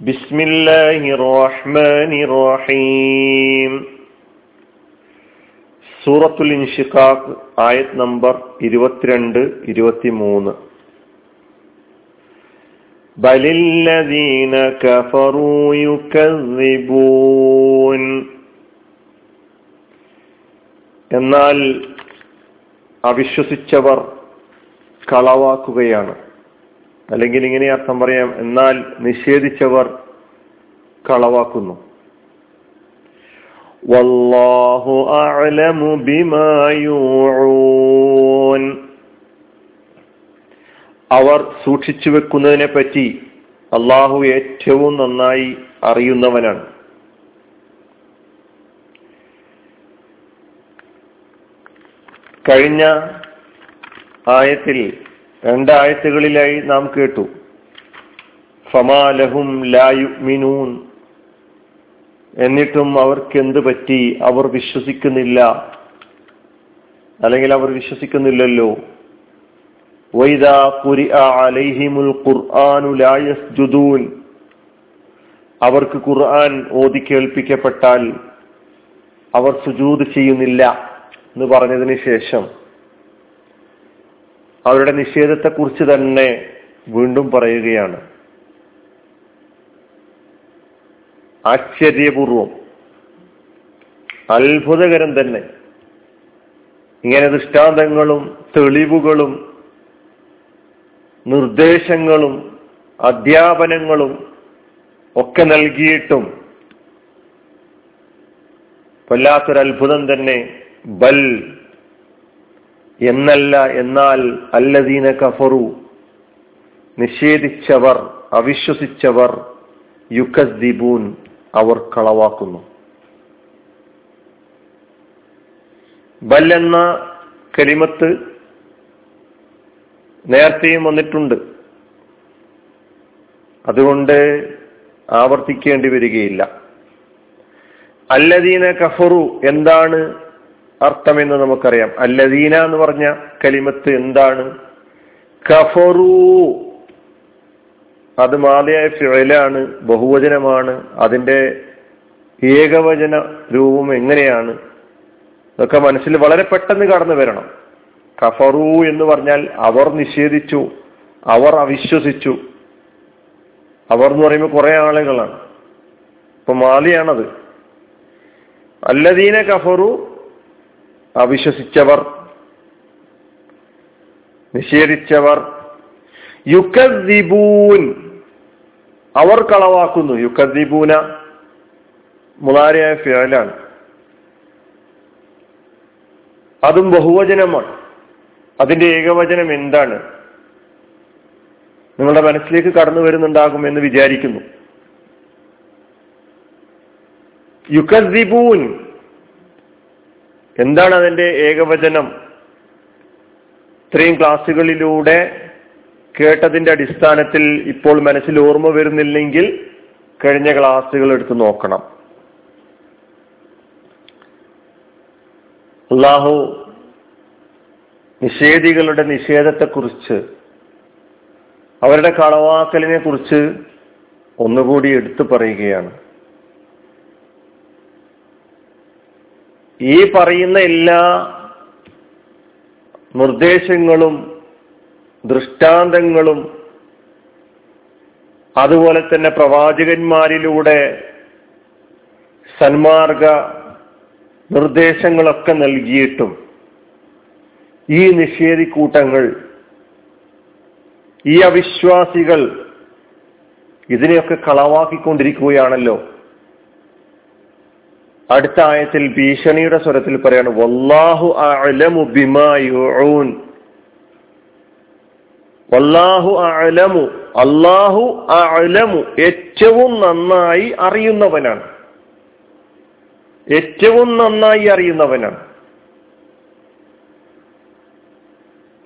ബിസ്മില്ലാഹി الله റഹീം സൂറത്തുൽ ഇൻഷിഖാഖ് ആയത് നമ്പർ ഇരുപത്തിരണ്ട് ഇരുപത്തിമൂന്ന്. بل الذين كفروا എന്നാൽ അവിശ്വസിച്ചവർ കളവാക്കുകയാണ്. അല്ലെങ്കിൽ ഇങ്ങനെ അർത്ഥം പറയാം എന്നാൽ നിഷേധിച്ചവർ കളവാക്കുന്നു. വല്ലാഹു ബിമാ അവർ സൂക്ഷിച്ചു വെക്കുന്നതിനെ പറ്റി അള്ളാഹു ഏറ്റവും നന്നായി അറിയുന്നവനാണ്. കഴിഞ്ഞ ആയത്തിൽ രണ്ടായത്തുകളിലായി നാം കേട്ടു. ഫമാലഹും ലായുമിനൂൻ എന്നിട്ടും അവർക്ക് എന്ത് പറ്റി? അവർ വിശ്വസിക്കുന്നില്ല. അല്ലെങ്കിൽ അവർ വിശ്വസിക്കുന്നില്ലല്ലോ. അവർക്ക് ഖുർആൻ ഓതി കേൾപ്പിക്കപ്പെട്ടാൽ അവർ സുജൂത് ചെയ്യുന്നില്ല എന്ന് പറഞ്ഞതിന് ശേഷം. അവരുടെ നിഷേധത്തെക്കുറിച്ച് തന്നെ വീണ്ടും പറയുകയാണ്. ആശ്ചര്യപൂർവം. അത്ഭുതകരം തന്നെ. ഇങ്ങനെ ദൃഷ്ടാന്തങ്ങളും തെളിവുകളും നിർദ്ദേശങ്ങളും അധ്യാപനങ്ങളും ഒക്കെ നൽകിയിട്ടും വല്ലാത്തൊരത്ഭുതം തന്നെ. ബൽ എന്നല്ല എന്നാൽ അല്ലദീന കഫറു നിഷേധിച്ചവർ അവിശ്വസിച്ചവർ യുക്കദ്ദിബൂൻ അവർ കളവാക്കുന്നു. ബൽ എന്ന കലിമത്ത് നേരത്തെയും വന്നിട്ടുണ്ട്. അതുകൊണ്ട് ആവർത്തിക്കേണ്ടി വരികയില്ല. അല്ലദീന കഫറു എന്താണ് അർത്ഥമെന്ന് നമുക്കറിയാം. അല്ലദീന എന്ന് പറഞ്ഞ കലിമത്ത് എന്താണ്? കഫറു. അത് മാതയായ ഫിഴലാണ് ബഹുവചനമാണ്. അതിന്റെ ഏകവചന രൂപം എങ്ങനെയാണ്? ഇതൊക്കെ മനസ്സിൽ വളരെ പെട്ടെന്ന് കടന്നു വരണം. കഫറു എന്ന് പറഞ്ഞാൽ അവർ നിഷേധിച്ചു അവർ അവിശ്വസിച്ചു. അവർ എന്ന് പറയുമ്പോൾ കുറെ ആളുകളാണ്. ഇപ്പൊ മാലിയാണത് അല്ലദീന കഫറു അവിശ്വസിച്ചവർ നിഷേധിച്ചവർ യുക്കദ്ദിബൂൻ അവർ കളവാക്കുന്നു. യുക്കദ്ദിബൂന മുതാരിയായ ഫിയലാണ് അതും ബഹുവചനമാണ്. അതിന്റെ ഏകവചനം എന്താണ്? നിങ്ങളുടെ മനസ്സിലേക്ക് കടന്നു വരുന്നുണ്ടാകും എന്ന് വിചാരിക്കുന്നു. യുക്കദ്ദിബൂൻ എന്താണ് അതിന്റെ ഏകവചനം? ഇത്രയും ക്ലാസ്സുകളിലൂടെ കേട്ടതിന്റെ അടിസ്ഥാനത്തിൽ ഇപ്പോൾ മനസ്സിൽ ഓർമ്മ വരുന്നില്ലെങ്കിൽ കഴിഞ്ഞ ക്ലാസ്സുകൾ എടുത്ത് നോക്കണം. അള്ളാഹു നിഷേധികളുടെ നിഷേധത്തെക്കുറിച്ച് അവരുടെ കളവാക്കലിനെ കുറിച്ച് ഒന്നുകൂടി എടുത്തു പറയുകയാണ്. ഈ പറയുന്ന എല്ലാ നിർദ്ദേശങ്ങളും ദൃഷ്ടാന്തങ്ങളും അതുപോലെ തന്നെ പ്രവാചകന്മാരിലൂടെ സന്മാർഗ നിർദ്ദേശങ്ങളൊക്കെ നൽകിയിട്ടും ഈ നിഷേധിക്കൂട്ടങ്ങൾ ഈ അവിശ്വാസികൾ ഇതിനെയൊക്കെ കളവാക്കിക്കൊണ്ടിരിക്കുകയാണല്ലോ. അടുത്ത ആയത്തിൽ ഭീഷണിയുടെ സ്വരത്തിൽ പറയാണ് വല്ലാഹു അലമു ബിമായൂൻ വല്ലാഹു അലമു അള്ളാഹു അലമു ഏറ്റവും നന്നായി അറിയുന്നവനാണ്. ഏറ്റവും നന്നായി അറിയുന്നവനാണ്.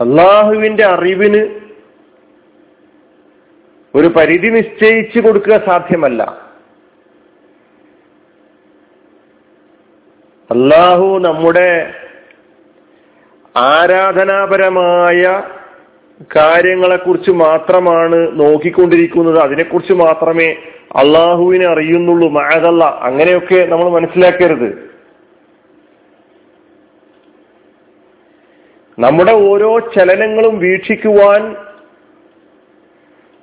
അള്ളാഹുവിന്റെ അറിവിന് ഒരു പരിധി നിശ്ചയിച്ചു കൊടുക്കുക സാധ്യമല്ല. അള്ളാഹു നമ്മുടെ ആരാധനാപരമായ കാര്യങ്ങളെക്കുറിച്ച് മാത്രമാണ് നോക്കിക്കൊണ്ടിരിക്കുന്നത്. അതിനെക്കുറിച്ച് മാത്രമേ അള്ളാഹുവിനെ അറിയുന്നുള്ളൂ. മഴതല്ല അങ്ങനെയൊക്കെ നമ്മൾ മനസ്സിലാക്കരുത്. നമ്മുടെ ഓരോ ചലനങ്ങളും വീക്ഷിക്കുവാൻ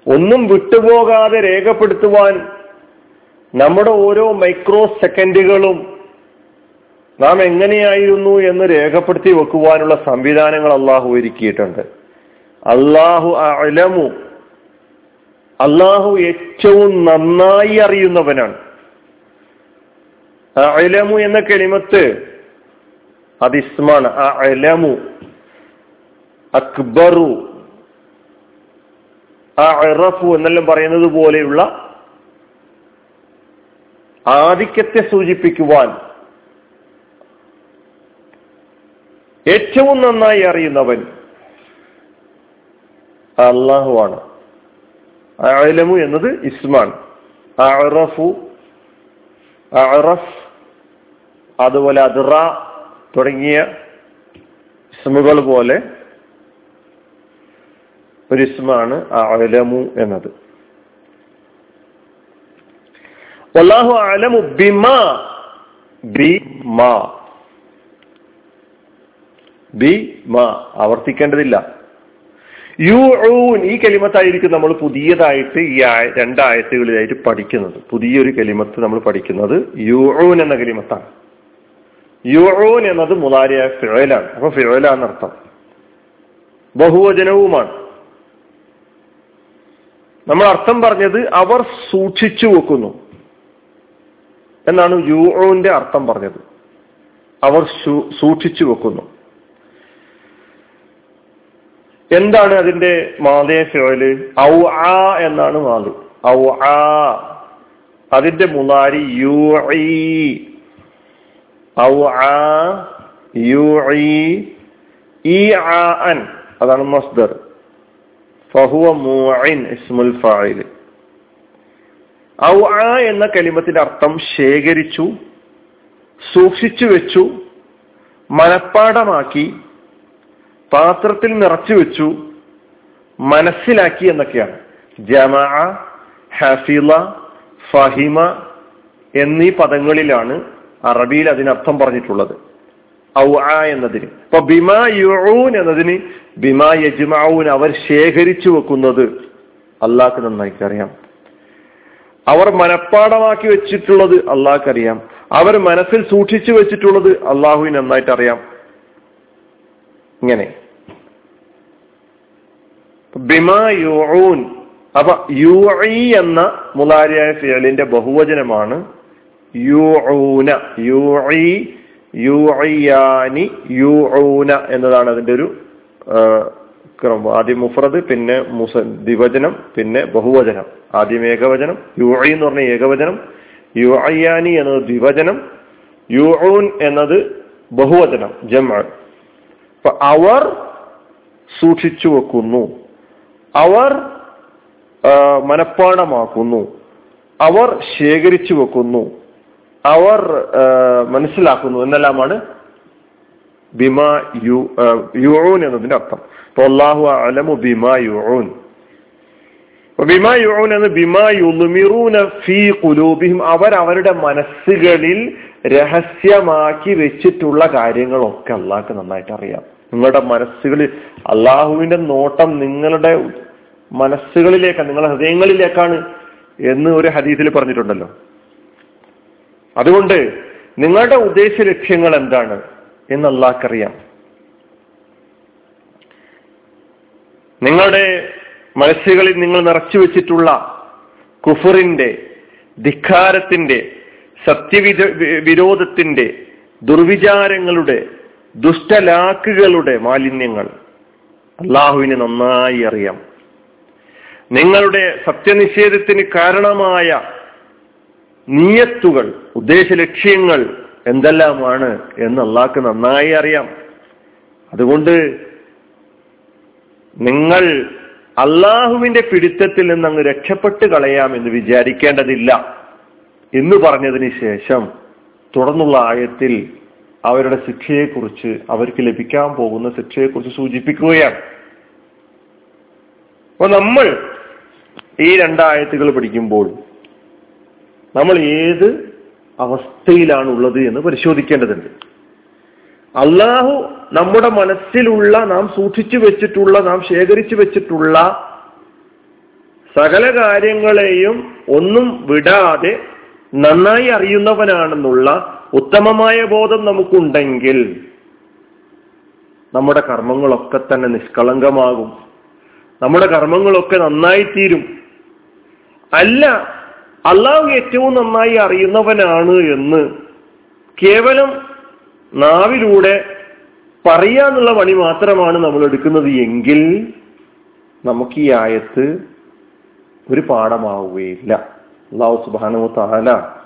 ഒന്നും വിട്ടുപോകാതെ രേഖപ്പെടുത്തുവാൻ നമ്മുടെ ഓരോ മൈക്രോ സെക്കൻഡുകളും നാം എങ്ങനെയായിരുന്നു എന്ന് രേഖപ്പെടുത്തി വെക്കുവാനുള്ള സംവിധാനങ്ങൾ അള്ളാഹു ഒരുക്കിയിട്ടുണ്ട്. അള്ളാഹു അലമു അള്ളാഹു ഏറ്റവും നന്നായി അറിയുന്നവനാണ്. അലമു എന്ന കെളിമത്ത് അതിസ്മാണ്. അലമു അക്ബറു. അറഫു എന്നെല്ലാം പറയുന്നത് പോലെയുള്ള ആധിക്യത്തെ സൂചിപ്പിക്കുവാൻ ഏറ്റവും നന്നായി അറിയുന്നവൻ അള്ളാഹുവാണ്. അലമു എന്നത് ഇസ്മാൻ അറഫു അറഫ് അതുപോലെ അദ്റ തുടങ്ങിയ ഇസ്മുകൾ പോലെ ഒരു ഇസ്മാണ് അലമു എന്നത്. അള്ളാഹു അലമു ബിമ ബിമ. ബി മ ആവർത്തിക്കേണ്ടതില്ല. യു ഊൻ ഈ കലിമത്തായിരിക്കും നമ്മൾ പുതിയതായിട്ട് ഈ രണ്ടായത്തുകളിലായിട്ട് പഠിക്കുന്നത്. പുതിയൊരു കലിമത്ത് നമ്മൾ പഠിക്കുന്നത് യു ഊൻ എന്ന കലിമത്താണ്. യുഊൻ എന്നത് മുതാരിയായ ഫിഴലാണ് അപ്പൊ ഫിഴലാന്നർത്ഥം ബഹുവചനവുമാണ്. നമ്മൾ അർത്ഥം പറഞ്ഞത് അവർ സൂക്ഷിച്ചു വെക്കുന്നു. എന്നാണ് യുഊന്റെ അർത്ഥം പറഞ്ഞത്. അവർ സൂക്ഷിച്ചു വെക്കുന്നു. എന്താണ് അതിന്റെ മാതേ ഫിഴൽ ഔ ആ എന്നാണ് മാത്. ഔ ആ. അതിന്റെ മുതാരി യു ഔ ആ യു ഈ ആ അൻ. അതാണ് മസ്ദർ. ഫഹുവ മൂഇൻ ഇസ്മുൽ ഫായിൽ ഔ ആ എന്ന കലിമത്തിന്റെ അർത്ഥം ശേഖരിച്ചു സൂക്ഷിച്ചു വെച്ചു മനപ്പാടമാക്കി പാത്രത്തിൽ നിറച്ചു വെച്ചു മനസ്സിലാക്കി എന്നൊക്കെയാണ്. ജമാ ഹഫില ഫഹിമ എന്നീ പദങ്ങളിലാണ് അറബിയിൽ അതിനർത്ഥം പറഞ്ഞിട്ടുള്ളത്. ഔ ആ എന്നതിന്. ഇപ്പൊ ബിമാ യുഊൻ എന്നതിന് ബിമാ യജ്മാഊൻ അവർ ശേഖരിച്ചു വെക്കുന്നത് അള്ളാഹ്ക്ക് നന്നായിട്ട് അറിയാം അവർ മനഃപ്പാടമാക്കി വെച്ചിട്ടുള്ളത് അള്ളാഹ്ക്കറിയാം. അവർ മനസ്സിൽ സൂക്ഷിച്ചു വെച്ചിട്ടുള്ളത് അള്ളാഹുവിന് നന്നായിട്ട് അറിയാം ഇങ്ങനെ. ബിമാ യുഊൻ. അപ്പൊ യു എന്ന മുലാരിയായ ഫിയലിന്റെ ബഹുവചനമാണ് യുഊന. യു യുഇയാനി യുഊന എന്നതാണ് അതിന്റെ ഒരു ക്രമം. ആദ്യം മുഫ്രദ് പിന്നെ മുസ ദ്വിവചനം പിന്നെ ബഹുവചനം. ആദ്യം ഏകവചനം യു എന്ന് പറഞ്ഞ ഏകവചനം യു അയ്യാനി എന്നത് ദ്വിവചനം യുഊൻ എന്നത് ബഹുവചനം ജമ അവർ സൂക്ഷിച്ചു വെക്കുന്നു. അവർ മനഃപ്പാടമാക്കുന്നു അവർ ശേഖരിച്ചു വെക്കുന്നു. അവർ മനസ്സിലാക്കുന്നു എന്നെല്ലാമാണ് ബിമാ യു യുഊൻ എന്നതിന്റെ അർത്ഥം. അള്ളാഹു അലമു ബിമാ യുഊൻ. ബിമാ യുഊൻ എന്ന് ഫീ ഖുലൂബിഹിം അവർ അവരുടെ മനസ്സുകളിൽ രഹസ്യമാക്കി വെച്ചിട്ടുള്ള കാര്യങ്ങളൊക്കെ അള്ളാഹ്ക്ക് നന്നായിട്ട് അറിയാം. നിങ്ങളുടെ മനസ്സുകളിൽ അള്ളാഹുവിന്റെ നോട്ടം നിങ്ങളുടെ മനസ്സുകളിലേക്കാണ് നിങ്ങളുടെ ഹൃദയങ്ങളിലേക്കാണ് എന്ന് ഒരു ഹദീസിൽ പറഞ്ഞിട്ടുണ്ടല്ലോ. അതുകൊണ്ട് നിങ്ങളുടെ ഉദ്ദേശ ലക്ഷ്യങ്ങൾ എന്താണ് എന്ന് അള്ളാഹ്ക്കറിയാം. നിങ്ങളുടെ മനസ്സുകളിൽ നിങ്ങൾ നിറച്ചു വെച്ചിട്ടുള്ള കുഫറിന്റെ ധിക്കാരത്തിന്റെ സത്യവിധ വിരോധത്തിന്റെ ദുർവിചാരങ്ങളുടെ ദുഷ്ടലാക്കുകളുടെ മാലിന്യങ്ങൾ അള്ളാഹുവിന് നന്നായി അറിയാം. നിങ്ങളുടെ സത്യനിഷേധത്തിന് കാരണമായ നീയത്തുകൾ ഉദ്ദേശ ലക്ഷ്യങ്ങൾ എന്തെല്ലാമാണ് എന്ന് അള്ളാഹ്ക്ക് നന്നായി അറിയാം. അതുകൊണ്ട് നിങ്ങൾ അള്ളാഹുവിന്റെ പിടുത്തത്തിൽ നിന്ന് അങ്ങ് രക്ഷപ്പെട്ട് കളയാം എന്ന് വിചാരിക്കേണ്ടതില്ല എന്ന് പറഞ്ഞതിന് ശേഷം തുടർന്നുള്ള ആയത്തിൽ അവരുടെ ശിക്ഷയെക്കുറിച്ച് അവർക്ക് ലഭിക്കാൻ പോകുന്ന ശിക്ഷയെക്കുറിച്ച് സൂചിപ്പിക്കുകയാണ്. അപ്പൊ നമ്മൾ ഈ രണ്ടായത്തുകൾ പഠിക്കുമ്പോൾ നമ്മൾ ഏത് അവസ്ഥയിലാണ് ഉള്ളത് എന്ന് പരിശോധിക്കേണ്ടതുണ്ട്. അള്ളാഹു നമ്മുടെ മനസ്സിലുള്ള നാം സൂക്ഷിച്ചു വെച്ചിട്ടുള്ള നാം ശേഖരിച്ചു വെച്ചിട്ടുള്ള സകല കാര്യങ്ങളെയും ഒന്നും വിടാതെ നന്നായി അറിയുന്നവനാണെന്നുള്ള ഉത്തമമായ ബോധം നമുക്കുണ്ടെങ്കിൽ നമ്മുടെ കർമ്മങ്ങളൊക്കെ തന്നെ നിഷ്കളങ്കമാകും. നമ്മുടെ കർമ്മങ്ങളൊക്കെ നന്നായി തീരും അല്ല അള്ളാഹു ഏറ്റവും നന്നായി അറിയുന്നവനാണ് എന്ന് കേവലം നാവിലൂടെ പറയാന്നുള്ള പണി മാത്രമാണ് നമ്മൾ എടുക്കുന്നത് എങ്കിൽ നമുക്ക് ഈ ആയത്ത് ഒരു പാഠമാവുകയില്ല. അള്ളാഹു സുബാനു താല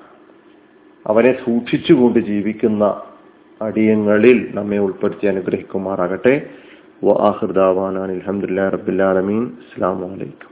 അവനെ സൂക്ഷിച്ചുകൊണ്ട് ജീവിക്കുന്ന അടിയങ്ങളിൽ നമ്മെ ഉൾപ്പെടുത്തി അനുഗ്രഹിക്കുമാറാകട്ടെ. വാഹൃദാവാനാൻ അലഹമുല്ലാ അസ്സാം വലൈക്കും